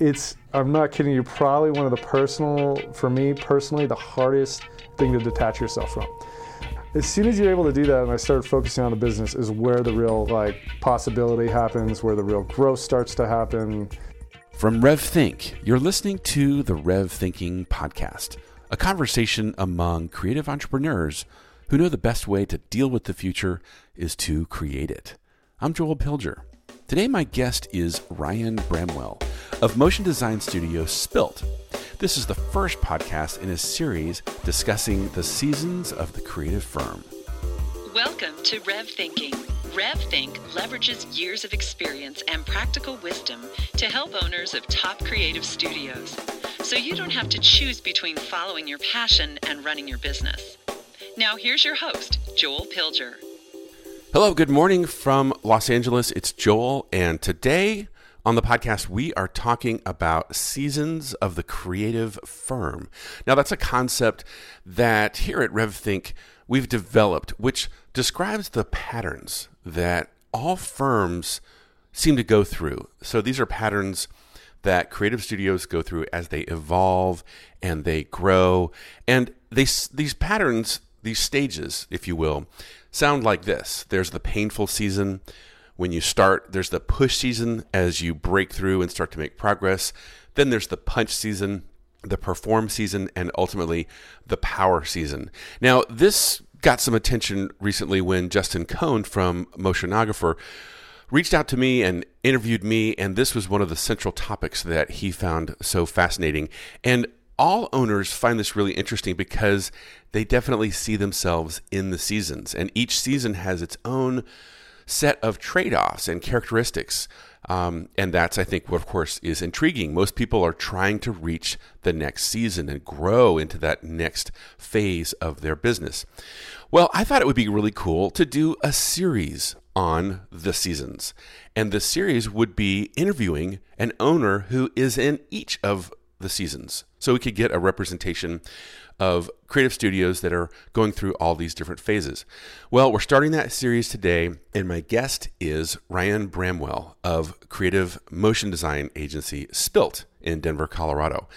it's I'm not kidding you. Probably one of the personal, for me personally, the hardest thing to detach yourself from. As soon as you're able to do that, and I started focusing on the business, is where the real like possibility happens, where the real growth starts to happen. From Rev Think, you're listening to the Rev Thinking podcast, a conversation among creative entrepreneurs who know the best way to deal with the future is to create it. I'm Joel Pilger. Today, my guest is Ryan Bramwell of motion design studio Spillt. This is the first podcast in a series discussing the seasons of the creative firm. Welcome to Rev Thinking. Rev Think leverages years of experience and practical wisdom to help owners of top creative studios. So you don't have to choose between following your passion and running your business. Now, here's your host, Joel Pilger. Hello, good morning from Los Angeles. It's Joel, and today on the podcast, we are talking about seasons of the creative firm. Now, that's a concept that here at RevThink we've developed, which describes the patterns that all firms seem to go through. So, these are patterns that creative studios go through as they evolve and they grow. And they, these patterns, these stages, if you will, sound like this there's the painful season. When you start, there's the push season as you break through and start to make progress. Then there's the punch season, the perform season, and ultimately the power season. Now, this got some attention recently when Justin Cone from Motionographer reached out to me and interviewed me, and this was one of the central topics that he found so fascinating. And all owners find this really interesting because they definitely see themselves in the seasons, and each season has its own set of trade offs and characteristics. Um, and that's, I think, what of course, is intriguing. Most people are trying to reach the next season and grow into that next phase of their business. Well, I thought it would be really cool to do a series on the seasons. And the series would be interviewing an owner who is in each of the seasons. So we could get a representation of creative studios that are going through all these different phases. Well, we're starting that series today, and my guest is Ryan Bramwell of creative motion design agency Spillt in Denver, Colorado.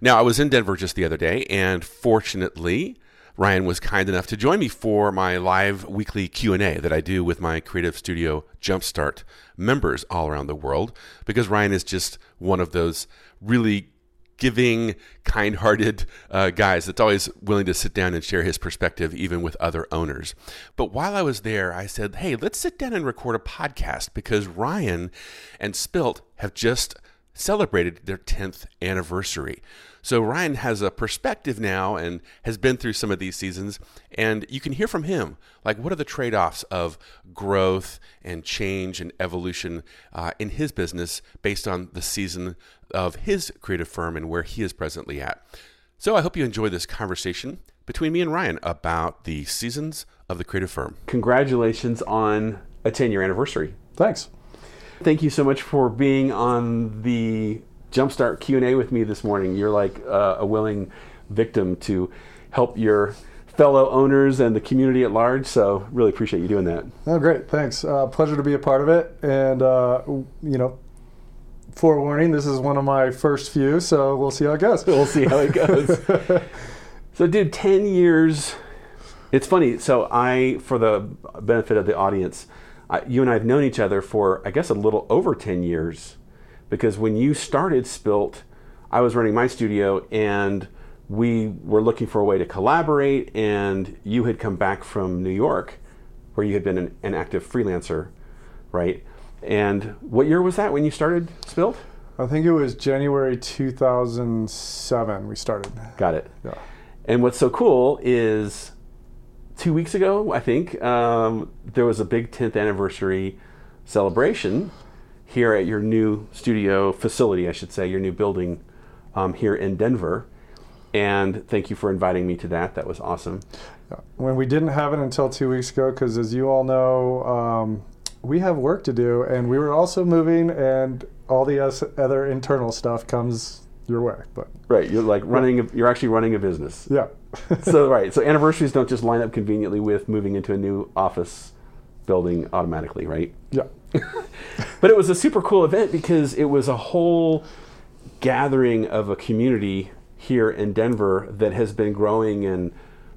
Now, I was in Denver just the other day, and fortunately, Ryan was kind enough to join me for my live weekly Q&A that I do with my Creative Studio Jumpstart members all around the world because Ryan is just one of those really giving, kind hearted uh, guys that's always willing to sit down and share his perspective, even with other owners. But while I was there, I said, hey, let's sit down and record a podcast because Ryan and Spillt have just celebrated their 10th anniversary. So Ryan has a perspective now and has been through some of these seasons, and you can hear from him like what are the trade offs of growth and change and evolution uh, in his business based on the season of his creative firm and where he is presently at. So I hope you enjoy this conversation between me and Ryan about the seasons of the creative firm. Congratulations on a 10 year anniversary. Thanks. Thank you so much for being on the Jumpstart Q&A with me this morning. You're like uh, a willing victim to help your fellow owners and the community at large. So really appreciate you doing that. Oh, great. Thanks. Uh, pleasure to be a part of it. And, uh, you know, forewarning, this is one of my first few, so we'll see how it goes. we'll see how it goes. so, dude, 10 years. It's funny. So, I, for the benefit of the audience, I, you and I have known each other for, I guess, a little over 10 years. Because when you started Spillt, I was running my studio and we were looking for a way to collaborate. And you had come back from New York, where you had been an, an active freelancer, right? And what year was that when you started Spillt? I think it was January 2007 we started. Got it. Yeah. And what's so cool is two weeks ago, I think, um, there was a big 10th anniversary celebration here at your new studio facility, I should say, your new building um, here in Denver. And thank you for inviting me to that. That was awesome. When we didn't have it until two weeks ago, because as you all know, um, we have work to do, and we were also moving, and all the other internal stuff comes your way. But right, you're like running. A, you're actually running a business. Yeah. so right, so anniversaries don't just line up conveniently with moving into a new office building automatically, right? Yeah. but it was a super cool event because it was a whole gathering of a community here in Denver that has been growing and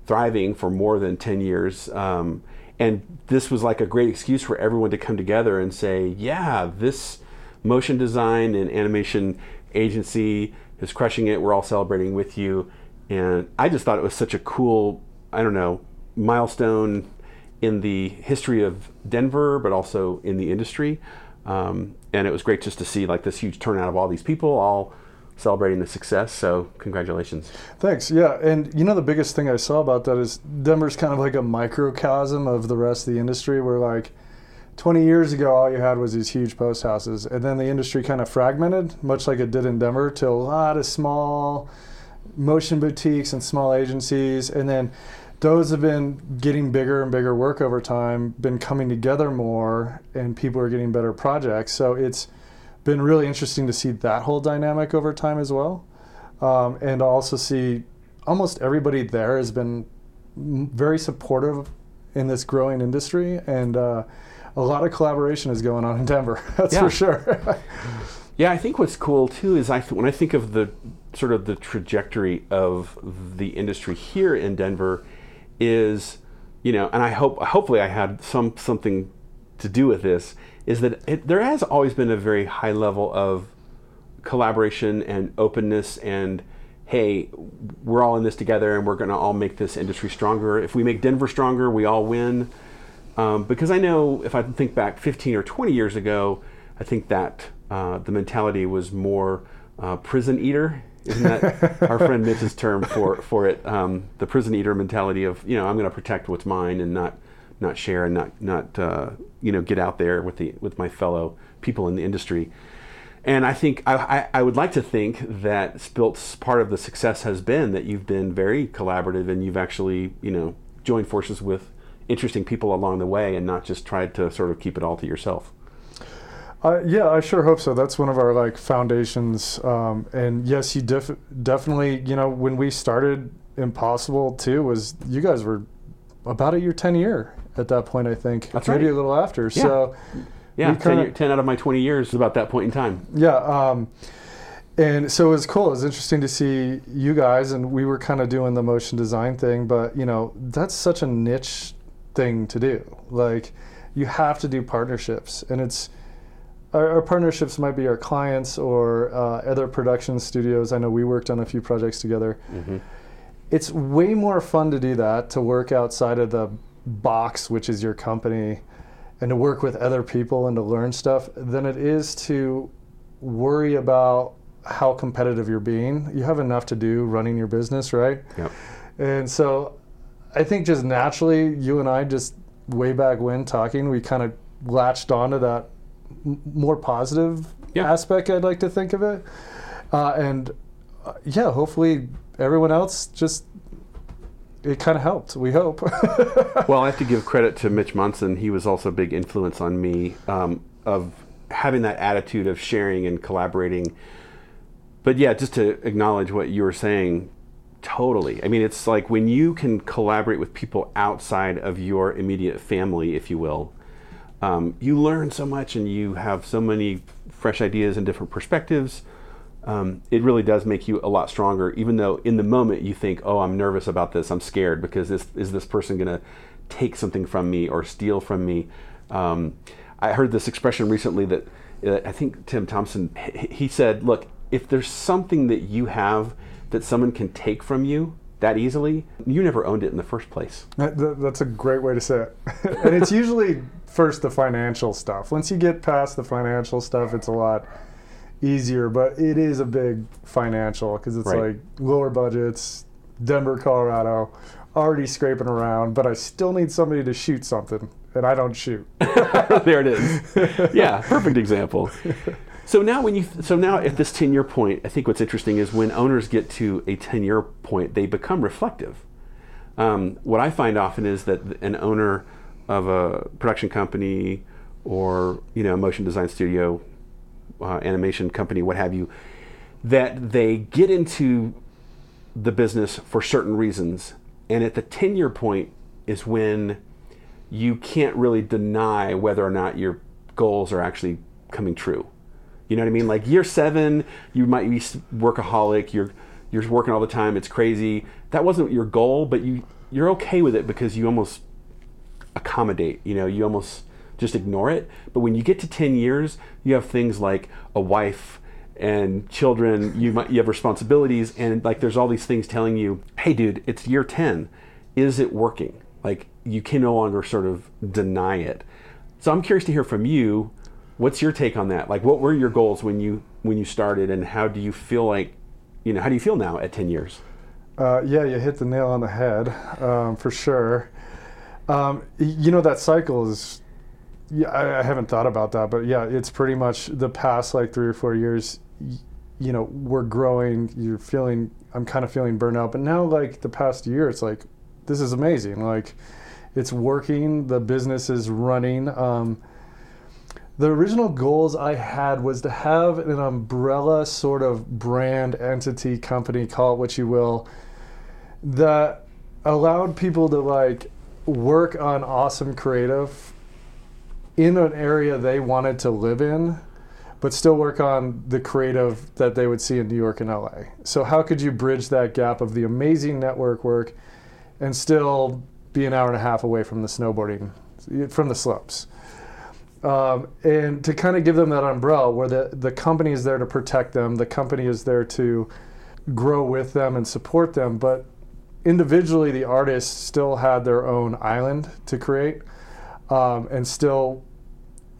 thriving for more than 10 years. Um, and this was like a great excuse for everyone to come together and say, yeah, this motion design and animation agency is crushing it. We're all celebrating with you. And I just thought it was such a cool, I don't know, milestone in the history of Denver, but also in the industry. Um, and it was great just to see like this huge turnout of all these people all celebrating the success. So congratulations. Thanks. Yeah, and you know the biggest thing I saw about that is Denver's kind of like a microcosm of the rest of the industry. Where like 20 years ago, all you had was these huge post houses, and then the industry kind of fragmented, much like it did in Denver, to a lot of small motion boutiques and small agencies, and then those have been getting bigger and bigger work over time, been coming together more, and people are getting better projects. So it's been really interesting to see that whole dynamic over time as well, um, and also see almost everybody there has been very supportive in this growing industry, and uh, a lot of collaboration is going on in Denver. That's Yeah. for sure. Yeah, I think what's cool too is I th- when I think of the sort of the trajectory of the industry here in Denver is, you know, and I hope hopefully I had some something to do with this is that it, there has always been a very high level of collaboration and openness and hey, we're all in this together and we're going to all make this industry stronger. If we make Denver stronger, we all win. Um, because I know if I think back 15 or 20 years ago, I think that uh, the mentality was more uh, prison eater. Isn't that our friend Mitch's term for for it? Um, the prison eater mentality of you know I'm going to protect what's mine and not not share and not not uh, you know get out there with the with my fellow people in the industry. And I think I, I, I would like to think that Spillt's part of the success has been that you've been very collaborative and you've actually you know joined forces with interesting people along the way and not just tried to sort of keep it all to yourself. Uh, yeah, I sure hope so. That's one of our like foundations. Um, and yes, you def- definitely, you know, when we started Impossible too, was you guys were about at your 10 year at that point, I think. That's Maybe right. a little after. So, Yeah, 10, kinda- year- 10 out of my 20 years is about that point in time. yeah. Um, and so it was cool. It was interesting to see you guys, and we were kind of doing the motion design thing, but you know, that's such a niche thing to do. Like, you have to do partnerships, and it's our, our partnerships might be our clients or uh, other production studios. I know we worked on a few projects together. It's way more fun to do that, to work outside of the box, which is your company, and to work with other people and to learn stuff, than it is to worry about how competitive you're being. You have enough to do running your business, right? Yep. And so I think just naturally, you and I just way back when talking, we kind of latched onto that m- more positive Yeah. aspect, I'd like to think of it. Uh, and uh, yeah, hopefully everyone else just, it kind of helped, we hope. Well, I have to give credit to Mitch Munson. He was also a big influence on me um, of having that attitude of sharing and collaborating. But yeah, just to acknowledge what you were saying, totally. I mean, it's like when you can collaborate with people outside of your immediate family, if you will, um, you learn so much and you have so many fresh ideas and different perspectives. Um, it really does make you a lot stronger, even though in the moment you think, "Oh, I'm nervous about this. I'm scared because this is this person going to take something from me or steal from me." Um, I heard this expression recently that uh, I think Tim Thompson he he said, "Look, if there's something that you have that someone can take from you that easily, you never owned it in the first place." That- that- that's a great way to say it. and it's usually first the financial stuff. Once you get past the financial stuff, it's a lot easier, but it is a big financial because it's Right. like lower budgets, Denver, Colorado, already scraping around, but I still need somebody to shoot something, and I don't shoot. there it is. Yeah, perfect example. So now, when you so now at this ten year point, I think what's interesting is when owners get to a ten year point, they become reflective. Um, what I find often is that an owner of a production company or you know a motion design studio, uh, animation company, what have you, that they get into the business for certain reasons, and at the ten year point is when you can't really deny whether or not your goals are actually coming true. You know what I mean? Like year seven, you might be workaholic. You're you're working all the time. It's crazy. That wasn't your goal, but you you're okay with it because you almost accommodate. You know, you almost just ignore it. But when you get to ten years, you have things like a wife and children. You might you have responsibilities, and like there's all these things telling you, "Hey, dude, it's year ten. Is it working?" Like you can no longer sort of deny it. So I'm curious to hear from you. What's your take on that? Like, what were your goals when you when you started, and how do you feel like, you know, how do you feel now at ten years? Uh, yeah, you hit the nail on the head um, for sure. Um, you know that cycle is. Yeah, I, I haven't thought about that, but yeah, it's pretty much the past like three or four years. You know, we're growing. You're feeling. I'm kind of feeling burnout, but now like the past year, it's like this is amazing. Like, it's working. The business is running. Um, the original goals I had was to have an umbrella sort of brand entity company, call it what you will, that allowed people to like work on awesome creative in an area they wanted to live in, but still work on the creative that they would see in New York and LA. So how could you bridge that gap of the amazing network work and still be an hour and a half away from the snowboarding, from the slopes? Um, and to kind of give them that umbrella where the, the company is there to protect them, the company is there to grow with them and support them, but individually the artists still had their own island to create um, and still,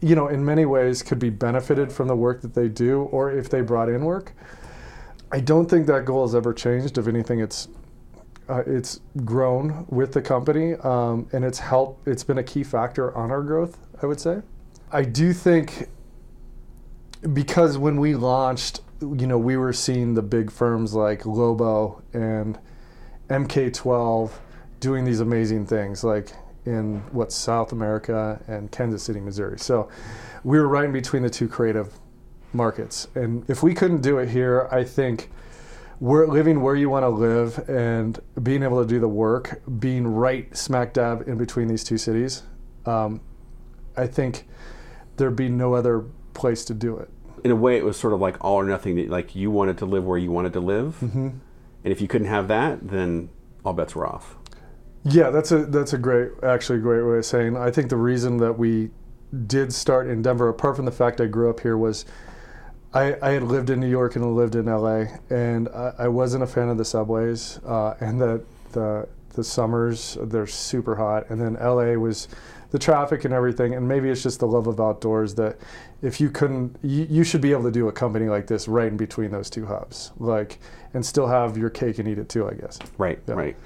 you know, in many ways could be benefited from the work that they do or if they brought in work. I don't think that goal has ever changed. If anything, it's uh, it's grown with the company um, and it's helped. It's been a key factor on our growth. I would say. I do think because when we launched, you know, we were seeing the big firms like Lobo and MK12 doing these amazing things, like in what South America and Kansas City, Missouri. So we were right in between the two creative markets, and if we couldn't do it here, I think we're living where you want to live and being able to do the work, being right smack dab in between these two cities. Um, I think there'd be no other place to do it. In a way, it was sort of like all or nothing. Like you wanted to live where you wanted to live, mm-hmm. and if you couldn't have that, then all bets were off. Yeah, that's a that's a great, actually, great way of saying. I think the reason that we did start in Denver, apart from the fact I grew up here, was I, I had lived in New York and lived in LA, and I, I wasn't a fan of the subways, uh, and that the the summers they're super hot, and then LA was the traffic and everything, and maybe it's just the love of outdoors that if you couldn't, you, you should be able to do a company like this right in between those two hubs, like, and still have your cake and eat it too, I guess. Right, Yeah. right.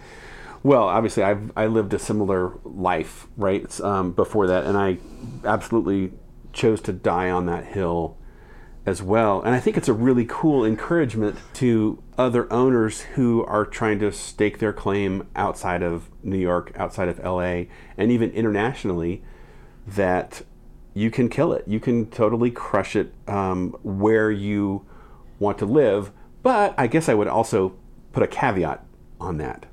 Well, obviously, I've I lived a similar life, right, um, before that, and I absolutely chose to die on that hill as well. And I think it's a really cool encouragement to other owners who are trying to stake their claim outside of New York, outside of LA, and even internationally, that you can kill it. You can totally crush it um, where you want to live. But I guess I would also put a caveat on that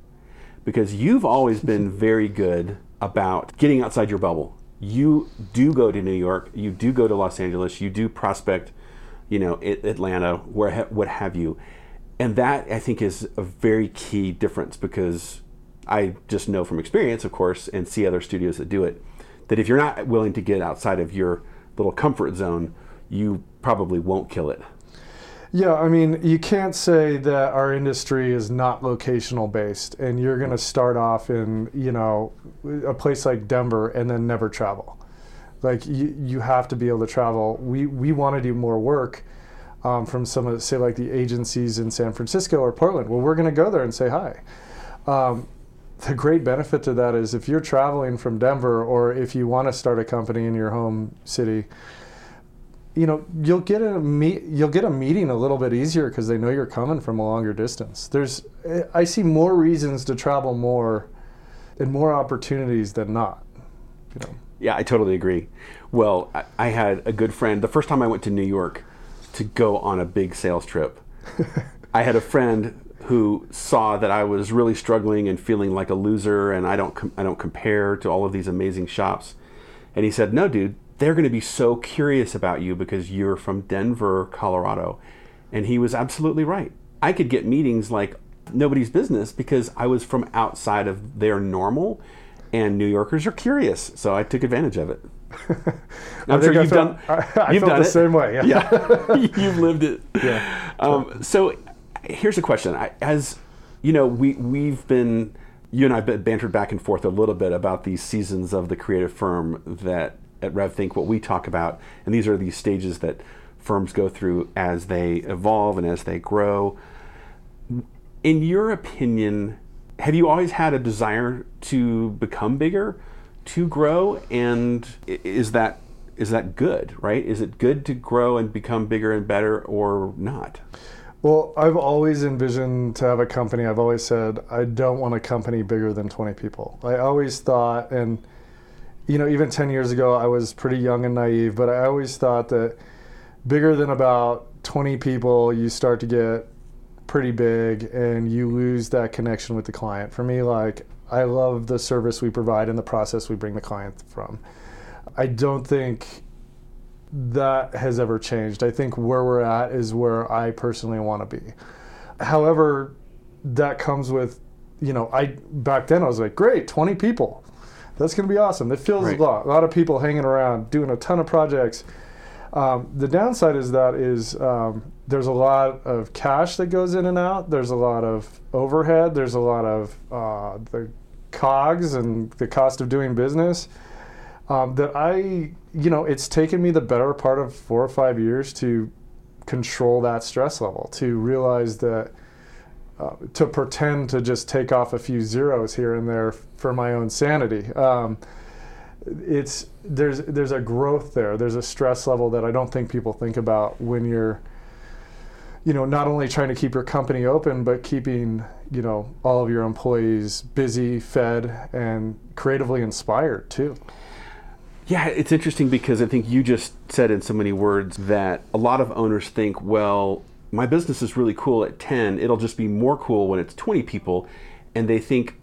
because you've always been very good about getting outside your bubble. You do go to New York, you do go to Los Angeles, you do prospect, you know, Atlanta, where what have you, and that I think is a very key difference because I just know from experience, of course, and see other studios that do it, that if you're not willing to get outside of your little comfort zone, you probably won't kill it. Yeah, I mean, you can't say that our industry is not locational based and you're going to start off in, you know, a place like Denver and then never travel. Like you, you have to be able to travel. We we want to do more work um, from some of, say, like the agencies in San Francisco or Portland. Well, we're going to go there and say hi. Um, the great benefit to that is if you're traveling from Denver or if you want to start a company in your home city, you know you'll get a meet you'll get a meeting a little bit easier because they know you're coming from a longer distance. There's I see more reasons to travel more and more opportunities than not. You know. Yeah, I totally agree. Well, I, I had a good friend. The first time I went to New York to go on a big sales trip, I had a friend who saw that I was really struggling and feeling like a loser, and I don't com- I don't compare to all of these amazing shops. And he said, "No, dude, they're going to be so curious about you because you're from Denver, Colorado. And he was absolutely right. I could get meetings like nobody's business because I was from outside of their normal, and New Yorkers are curious. So I took advantage of it. I'm sure you've felt- done. I- I you've felt done the it. same way, yeah. yeah. you've lived it. Yeah. Um, so here's a question: I, As you know, we we've been you and I've been bantered back and forth a little bit about these seasons of the creative firm that at RevThink what we talk about, and these are these stages that firms go through as they evolve and as they grow. In your opinion, have you always had a desire to become bigger, to grow, and is that is that good? Right? Is it good to grow and become bigger and better, or not? Well, I've always envisioned to have a company. I've always said I don't want a company bigger than 20 people. I always thought, and you know, even 10 years ago, I was pretty young and naive, but I always thought that bigger than about 20 people, you start to get pretty big and you lose that connection with the client. For me, like, I love the service we provide and the process we bring the client from. I don't think that has ever changed. I think where we're at is where I personally want to be. However, that comes with, you know, I back then I was like, great, 20 people. That's going to be awesome. It feels Right. a lot. A lot of people hanging around, doing a ton of projects. Um, the downside is that is um, there's a lot of cash that goes in and out. There's a lot of overhead. There's a lot of uh, the cogs and the cost of doing business um, that I, you know, it's taken me the better part of four or five years to control that stress level, to realize that, uh, to pretend to just take off a few zeros here and there for my own sanity. Um, it's there's there's a growth there. There's a stress level that I don't think people think about when you're, you know, not only trying to keep your company open, but keeping you know all of your employees busy, fed, and creatively inspired too. Yeah, it's interesting because I think you just said in so many words that a lot of owners think, well, my business is really cool at 10, it'll just be more cool when it's 20 people. And they think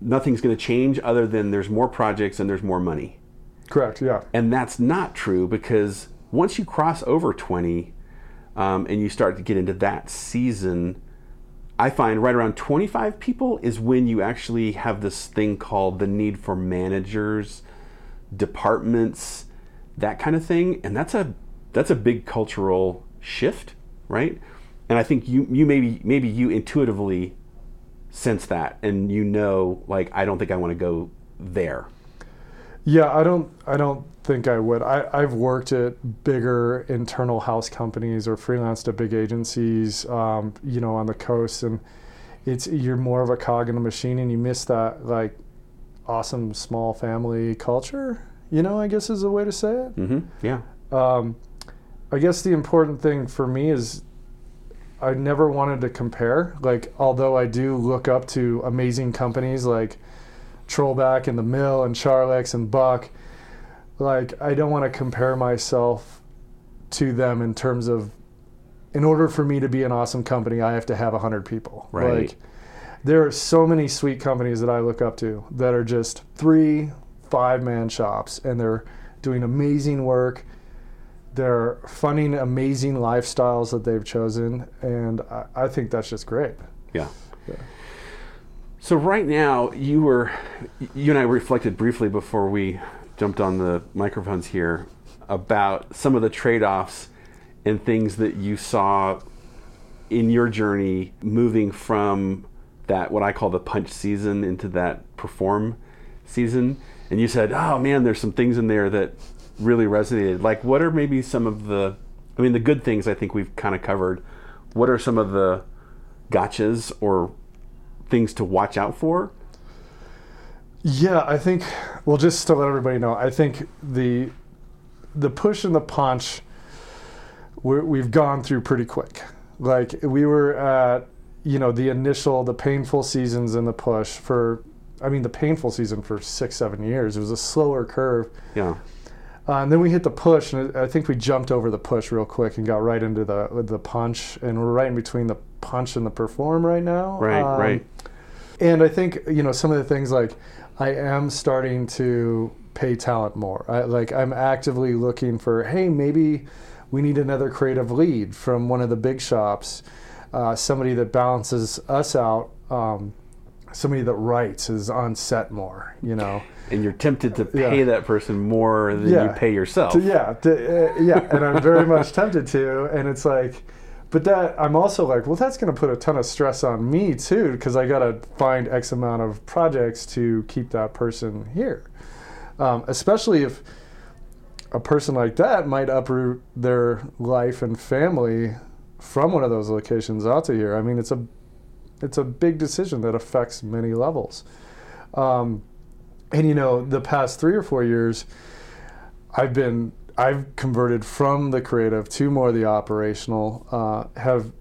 nothing's going to change other than there's more projects and there's more money. Correct. Yeah. And that's not true because once you cross over 20 um, and you start to get into that season, I find right around 25 people is when you actually have this thing called the need for managers, departments, that kind of thing. And that's a that's a big cultural shift, right? And I think you you maybe maybe you intuitively sense that and you know like I don't think I want to go there. Yeah, I don't. I don't think I would. I, I've worked at bigger internal house companies or freelanced at big agencies, um, you know, on the coast, and it's you're more of a cog in a machine, and you miss that like awesome small family culture. You know, I guess is a way to say it. Mhm. Yeah. Um, I guess the important thing for me is I never wanted to compare. Like, although I do look up to amazing companies like Trollback and The Mill and Charlex and Buck, like, I don't want to compare myself to them in terms of, in order for me to be an awesome company, I have to have 100 people. Right. Like, there are so many sweet companies that I look up to that are just three, five man shops and they're doing amazing work. They're funding amazing lifestyles that they've chosen. And I, I think that's just great. Yeah. So right now, you were, you and I reflected briefly before we jumped on the microphones here about some of the trade-offs and things that you saw in your journey moving from that what I call the punch season into that perform season. And you said, "Oh man, there's some things in there that really resonated." Like, what are maybe some of the, I mean, the good things I think we've kind of covered. What are some of the gotchas or things to watch out for? Yeah, I think. Well, just to let everybody know, I think the the push and the punch we're, we've gone through pretty quick. Like we were at, you know, the initial, the painful seasons and the push for. I mean, the painful season for six, seven years. It was a slower curve, Yeah. Uh, and then we hit the push, and I think we jumped over the push real quick and got right into the the punch, and we're right in between the punch and the perform right now. Right. Um, right. and I think you know some of the things like I am starting to pay talent more. I, like I'm actively looking for, hey, maybe we need another creative lead from one of the big shops, uh, somebody that balances us out, um, somebody that writes is on set more, you know. And you're tempted to pay Yeah. that person more than Yeah. you pay yourself. To- yeah, to, uh, yeah, and I'm very much tempted to, and it's like, but that I'm also like, well, that's going to put a ton of stress on me too, because I got to find X amount of projects to keep that person here, um, especially if a person like that might uproot their life and family from one of those locations out to here. I mean, it's a it's a big decision that affects many levels. Um, and you know, the past three or four years, I've been I've converted from the creative to more the operational. Uh, have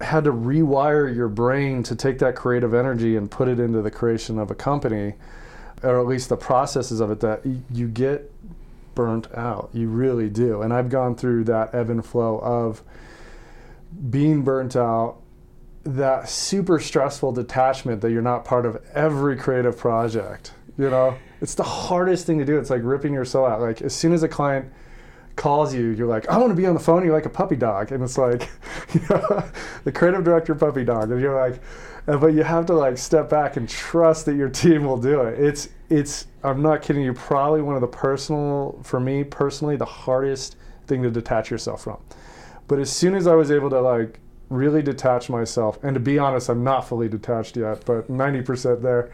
had to rewire your brain to take that creative energy and put it into the creation of a company, or at least the processes of it. That you get burnt out. You really do. And I've gone through that ebb and flow of being burnt out that super stressful detachment that you're not part of every creative project. You know, it's the hardest thing to do. It's like ripping your soul out. Like as soon as a client calls you, you're like, I want to be on the phone. You're like a puppy dog, and it's like, the creative director puppy dog, and you're like, but you have to like step back and trust that your team will do it. It's it's. I'm not kidding you. Probably one of the personal, for me personally, the hardest thing to detach yourself from. But as soon as I was able to like really detach myself, and to be honest, I'm not fully detached yet, but 90% there.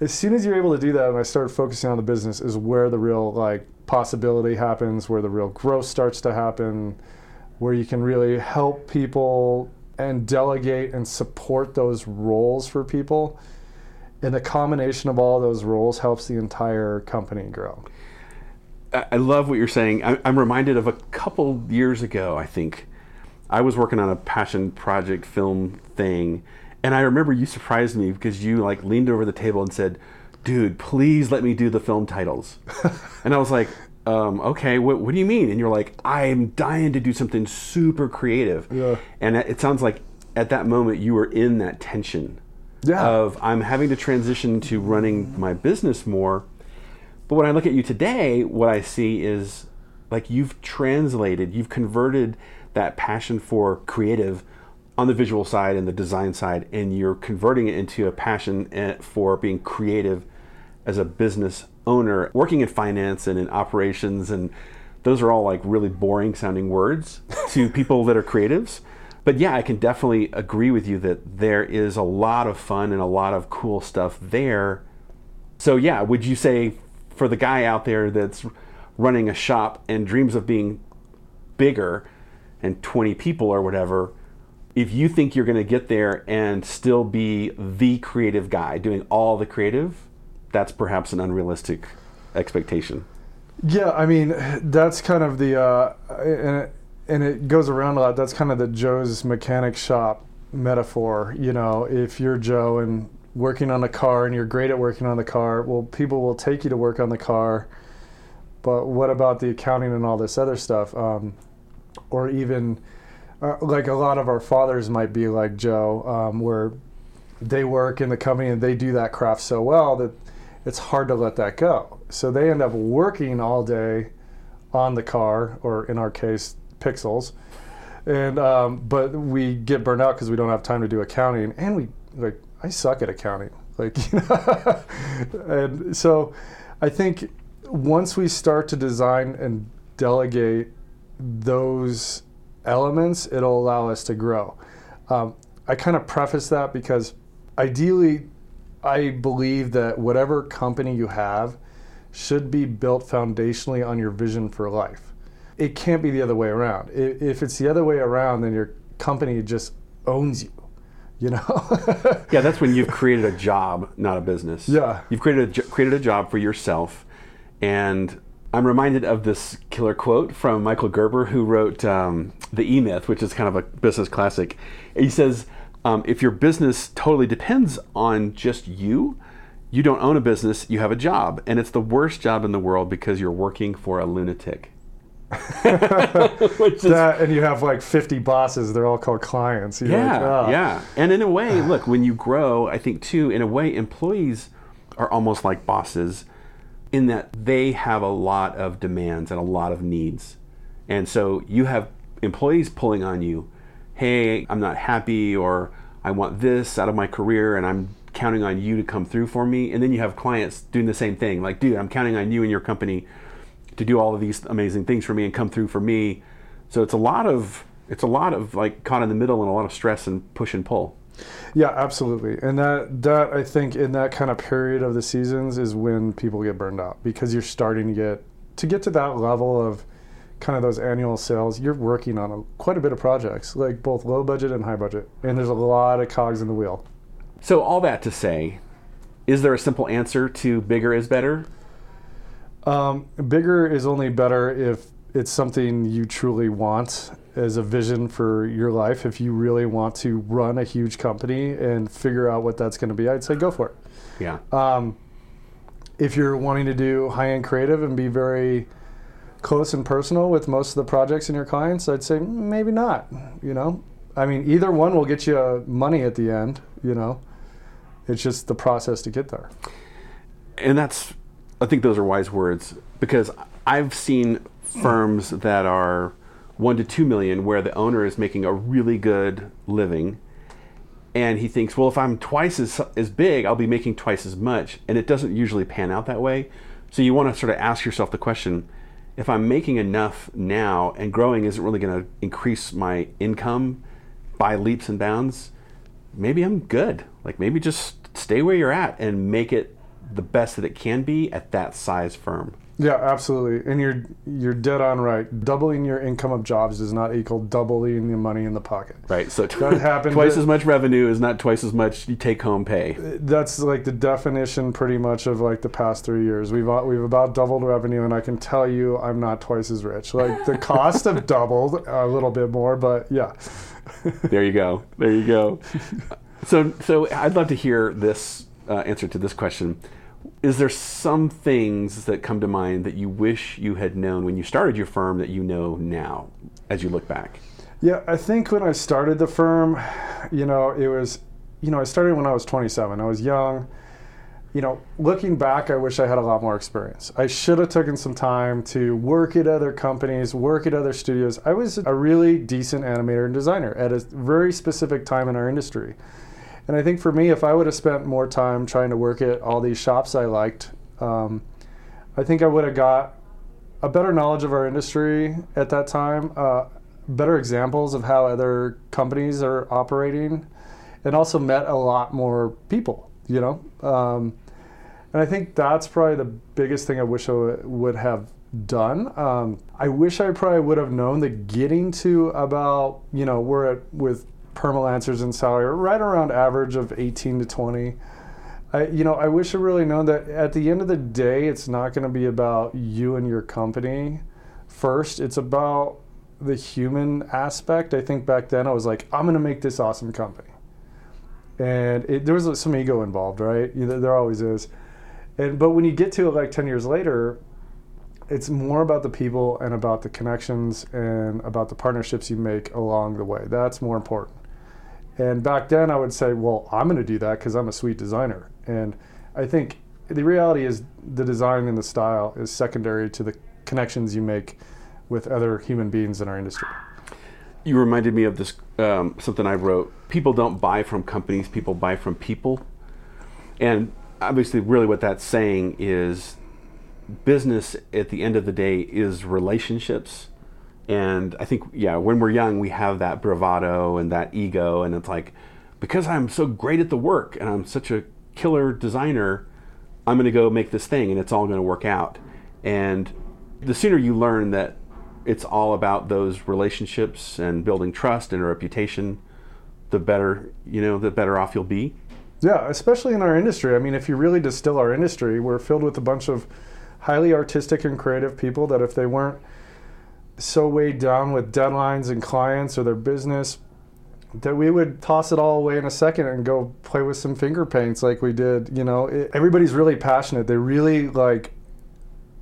As soon as you're able to do that, and I started focusing on the business, is where the real like possibility happens, where the real growth starts to happen, where you can really help people and delegate and support those roles for people. And the combination of all those roles helps the entire company grow. I love what you're saying. I'm reminded of a couple years ago, I think. I was working on a passion project film thing, and I remember you surprised me because you like leaned over the table and said, "Dude, please let me do the film titles." and I was like, um, "Okay, what, what do you mean?" And you're like, "I'm dying to do something super creative." Yeah. And it sounds like at that moment you were in that tension Yeah. of I'm having to transition to running my business more. But when I look at you today, what I see is like you've translated, you've converted that passion for creative on the visual side and the design side, and you're converting it into a passion eh, for being creative as a business owner, working in finance and in operations. And those are all like really boring sounding words to people that are creatives. But yeah, I can definitely agree with you that there is a lot of fun and a lot of cool stuff there. So yeah, would you say for the guy out there that's running a shop and dreams of being bigger and 20 people or whatever, if you think you're going to get there and still be the creative guy doing all the creative, that's perhaps an unrealistic expectation. Yeah, I mean, that's kind of the, uh, and, it, and it goes around a lot. That's kind of the Joe's mechanic shop metaphor. You know, if you're Joe and working on a car and you're great at working on the car, well, people will take you to work on the car. But what about the accounting and all this other stuff? Um, or even, uh, like a lot of our fathers might be like Joe, um, where they work in the company and they do that craft so well that it's hard to let that go. So they end up working all day on the car, or in our case, pixels. And um, but we get burned out because we don't have time to do accounting, and we like I suck at accounting, like you know. and so I think once we start to design and delegate those elements, it'll allow us to grow. Um, I kind of preface that because ideally, I believe that whatever company you have should be built foundationally on your vision for life. It can't be the other way around. If it's the other way around, then your company just owns you. You know? Yeah, that's when you've created a job, not a business. Yeah. You've created a, created a job for yourself. And I'm reminded of this killer quote from Michael Gerber, who wrote um, The E Myth, which is kind of a business classic. He says, um, If your business totally depends on just you, you don't own a business, you have a job. And it's the worst job in the world because you're working for a lunatic. Which is that, and you have like 50 bosses. They're all called clients. You're yeah, like, "Ah." yeah. And in a way, look, when you grow, I think too, in a way, employees are almost like bosses in that they have a lot of demands and a lot of needs. And so you have employees pulling on you, hey, I'm not happy, or I want this out of my career, and I'm counting on you to come through for me. And then you have clients doing the same thing, like, dude, I'm counting on you and your company to do all of these amazing things for me and come through for me. So it's a lot of it's a lot of like caught in the middle and a lot of stress and push and pull. Yeah, absolutely. And that that I think in that kind of period of the seasons is when people get burned out because you're starting to get to get to that level of kind of those annual sales, you're working on a, quite a bit of projects, like both low budget and high budget. And there's a lot of cogs in the wheel. So all that to say, is there a simple answer to bigger is better? Um, bigger is only better if it's something you truly want as a vision for your life. If you really want to run a huge company and figure out what that's going to be, I'd say go for it. Yeah. Um, if you're wanting to do high end creative and be very close and personal with most of the projects in your clients, I'd say maybe not. You know, I mean, either one will get you money at the end. You know, it's just the process to get there. And that's, I think those are wise words because I've seen firms that are one to two million where the owner is making a really good living and he thinks well if i'm twice as, as big i'll be making twice as much. And it doesn't usually pan out that way. So you want to sort of ask yourself the question if i'm making enough now and growing isn't really going to increase my income by leaps and bounds maybe i'm good. Like maybe just stay where you're at and make it the best that it can be at that size firm Yeah, absolutely. And you're you're dead on right. Doubling your income of jobs does not equal doubling the money in the pocket. Right. So That happened twice as much revenue is not twice as much take home pay. That's like the definition, pretty much, of like the past three years. We've we've about doubled revenue, and I can tell you, I'm not twice as rich. Like the cost have doubled a little bit more, but yeah. There you go. There you go. So so I'd love to hear this uh, answer to this question. Is there some things that come to mind that you wish you had known when you started your firm that you know now as you look back? Yeah, I think when I started the firm, you know, it was, you know, I started when I was 27. I was young. You know, looking back, I wish I had a lot more experience. I should have taken some time to work at other companies, work at other studios. I was a really decent animator and designer at a very specific time in our industry. And I think for me, if I would have spent more time trying to work at all these shops I liked, um, I think I would have got a better knowledge of our industry at that time, uh, better examples of how other companies are operating, and also met a lot more people, you know? Um, and I think that's probably the biggest thing I wish I would have done. Um, I wish I probably would have known that getting to about, you know, we're at with permalancers in salary right around average of 18 to 20. I, you know, I wish I really known that at the end of the day, it's not going to be about you and your company first. It's about the human aspect. I think back then I was like, I'm going to make this awesome company. And it, there was some ego involved, right? There always is. And, but when you get to it like 10 years later, it's more about the people and about the connections and about the partnerships you make along the way. That's more important. And back then, I would say, well, I'm going to do that because I'm a sweet designer. And I think the reality is the design and the style is secondary to the connections you make with other human beings in our industry. You reminded me of this um, something I wrote. People don't buy from companies; people buy from people. And obviously, really, what that's saying is, business at the end of the day is relationships. And I think, yeah, when we're young, we have that bravado and that ego, and it's like, because I'm so great at the work and I'm such a killer designer, I'm going to go make this thing, and it's all going to work out. And the sooner you learn that it's all about those relationships and building trust and a reputation, the better you know, the better off you'll be. Yeah, especially in our industry. I mean, if you really distill our industry, we're filled with a bunch of highly artistic and creative people that if they weren't so weighed down with deadlines and clients or their business, that we would toss it all away in a second and go play with some finger paints like we did. You know, it, everybody's really passionate. They really like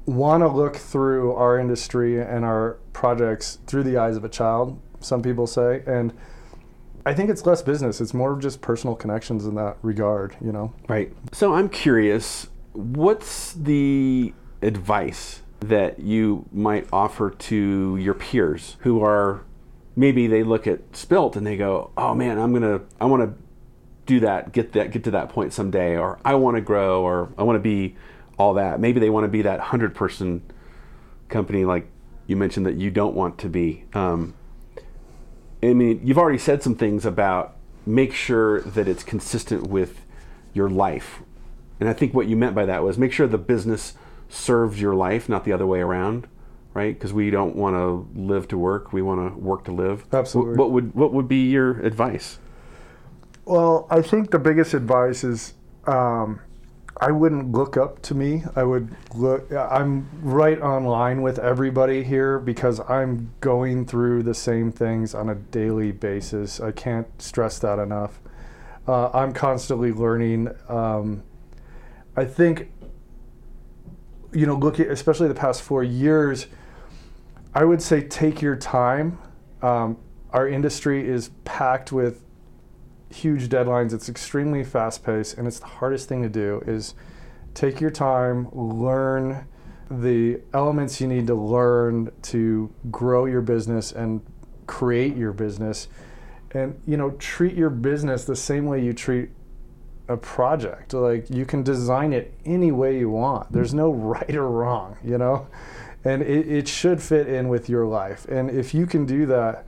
want to look through our industry and our projects through the eyes of a child. Some people say, and I think it's less business. It's more just personal connections in that regard. You know. Right. So I'm curious what's the advice that you might offer to your peers who are maybe they look at Spillt and they go, "Oh man, I'm gonna, I want to do that, get that, get to that point someday," or "I want to grow," or "I want to be all that." Maybe they want to be that hundred person company, like you mentioned that you don't want to be. Um, I mean, you've already said some things about make sure that it's consistent with your life, and I think what you meant by that was make sure the business serves your life, not the other way around right? Because we don't want to live to work; we want to work to live. Absolutely. What, what would what would be your advice? Well, I think the biggest advice is um, I wouldn't look up to me. I would look. I'm right online with everybody here because I'm going through the same things on a daily basis. I can't stress that enough. Uh, I'm constantly learning. Um, I think, you know, look at especially the past four years. I would say take your time. Um, our industry is packed with huge deadlines. It's extremely fast paced, and it's the hardest thing to do. Is take your time, learn the elements you need to learn to grow your business and create your business, and you know treat your business the same way you treat a project. Like you can design it any way you want. There's no right or wrong, you know, and it, it should fit in with your life. And if you can do that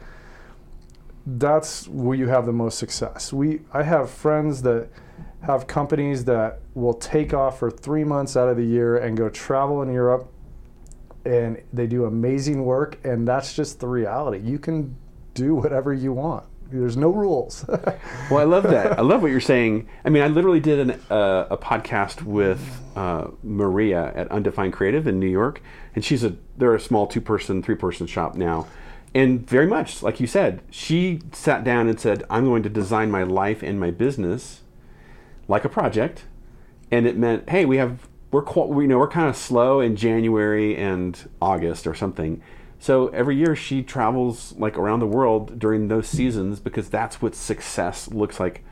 that's where you have the most success. We I have friends that have companies that will take off for three months out of the year and go travel in Europe and they do amazing work and that's just the reality. You can do whatever you want. There's no rules. well, I love that. I love what you're saying. I mean, I literally did an, uh, a podcast with uh, Maria at Undefined Creative in New York, and she's a they're a small two person, three person shop now, and very much like you said, she sat down and said, "I'm going to design my life and my business like a project," and it meant, "Hey, we have we're we, you know we're kind of slow in January and August or something." So every year she travels like around the world during those seasons because that's what success looks like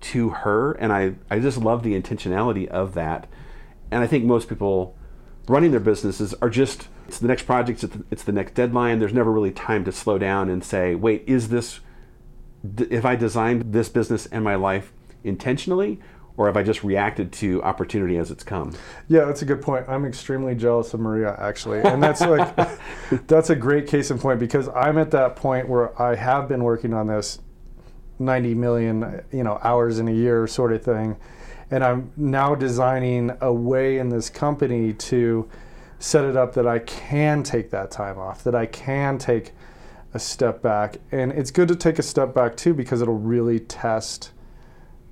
to her, and I I just love the intentionality of that, and I think most people running their businesses are just it's the next project, it's the, it's the next deadline. There's never really time to slow down and say, wait, is this, if I designed this business and my life intentionally, or have I just reacted to opportunity as it's come? Yeah, that's a good point. I'm extremely jealous of Maria actually, and that's like that's a great case in point because I'm at that point where I have been working on this 90 million you know hours in a year sort of thing, and I'm now designing a way in this company to set it up that I can take that time off, that I can take a step back. And it's good to take a step back too because it'll really test,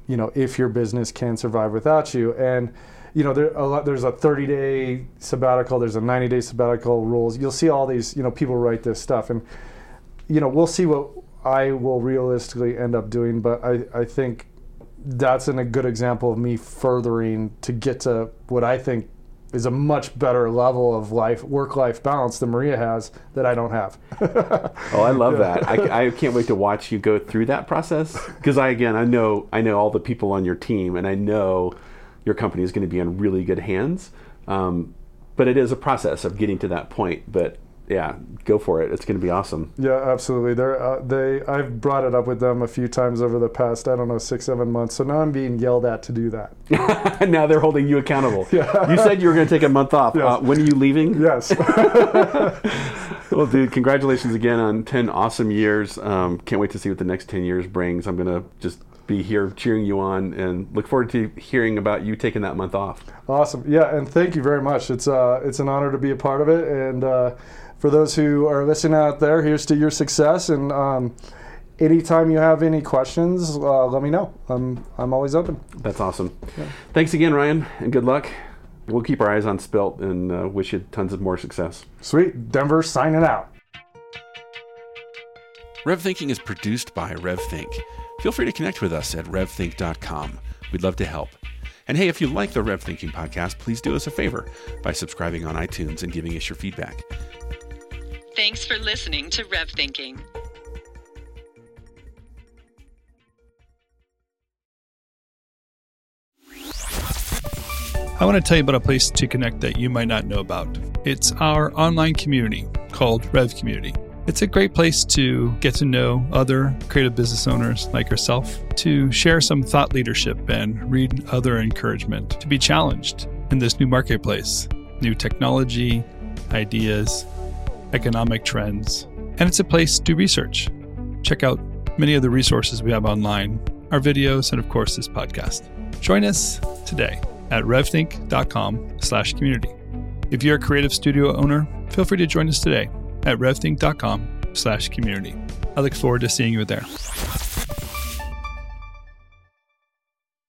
you know, if your business can survive without you. And you know, there a lot, there's a 30 day sabbatical, there's a 90 day sabbatical rules. You'll see all these, you know, people write this stuff, and you know, we'll see what I will realistically end up doing. But I, I think that's an, a good example of me furthering to get to what I think is a much better level of life work life balance than Maria has that I don't have. oh, I love yeah. that. I, I, can't wait to watch you go through that process because I again I know I know all the people on your team and I know your company is going to be in really good hands. Um, but it is a process of getting to that point. But yeah, go for it. It's going to be awesome. Yeah, absolutely. They're, uh, they I've brought it up with them a few times over the past I don't know six seven months. So now I'm being yelled at to do that. And now they're holding you accountable. Yeah. You said you were going to take a month off. Yes. Uh, when are you leaving? Yes. well, dude, congratulations again on ten awesome years. Um, can't wait to see what the next ten years brings. I'm going to just be here cheering you on and look forward to hearing about you taking that month off. Awesome. Yeah, and thank you very much. It's uh, it's an honor to be a part of it and. Uh, for those who are listening out there, here's to your success. And um, anytime you have any questions, uh, let me know. I'm, I'm always open. That's awesome. Yeah. Thanks again, Ryan, and good luck. We'll keep our eyes on Spillt and uh, wish you tons of more success. Sweet. Denver signing out. Rev Thinking is produced by RevThink. Feel free to connect with us at revthink.com. We'd love to help. And hey, if you like the Rev Thinking podcast, please do us a favor by subscribing on iTunes and giving us your feedback. Thanks for listening to Rev Thinking. I want to tell you about a place to connect that you might not know about. It's our online community called Rev Community. It's a great place to get to know other creative business owners like yourself, to share some thought leadership and read other encouragement, to be challenged in this new marketplace, new technology, ideas, economic trends. And it's a place to research. Check out many of the resources we have online, our videos, and of course this podcast. Join us today at revthink.com slash community. If you're a creative studio owner, feel free to join us today at revthink.com slash community. I look forward to seeing you there.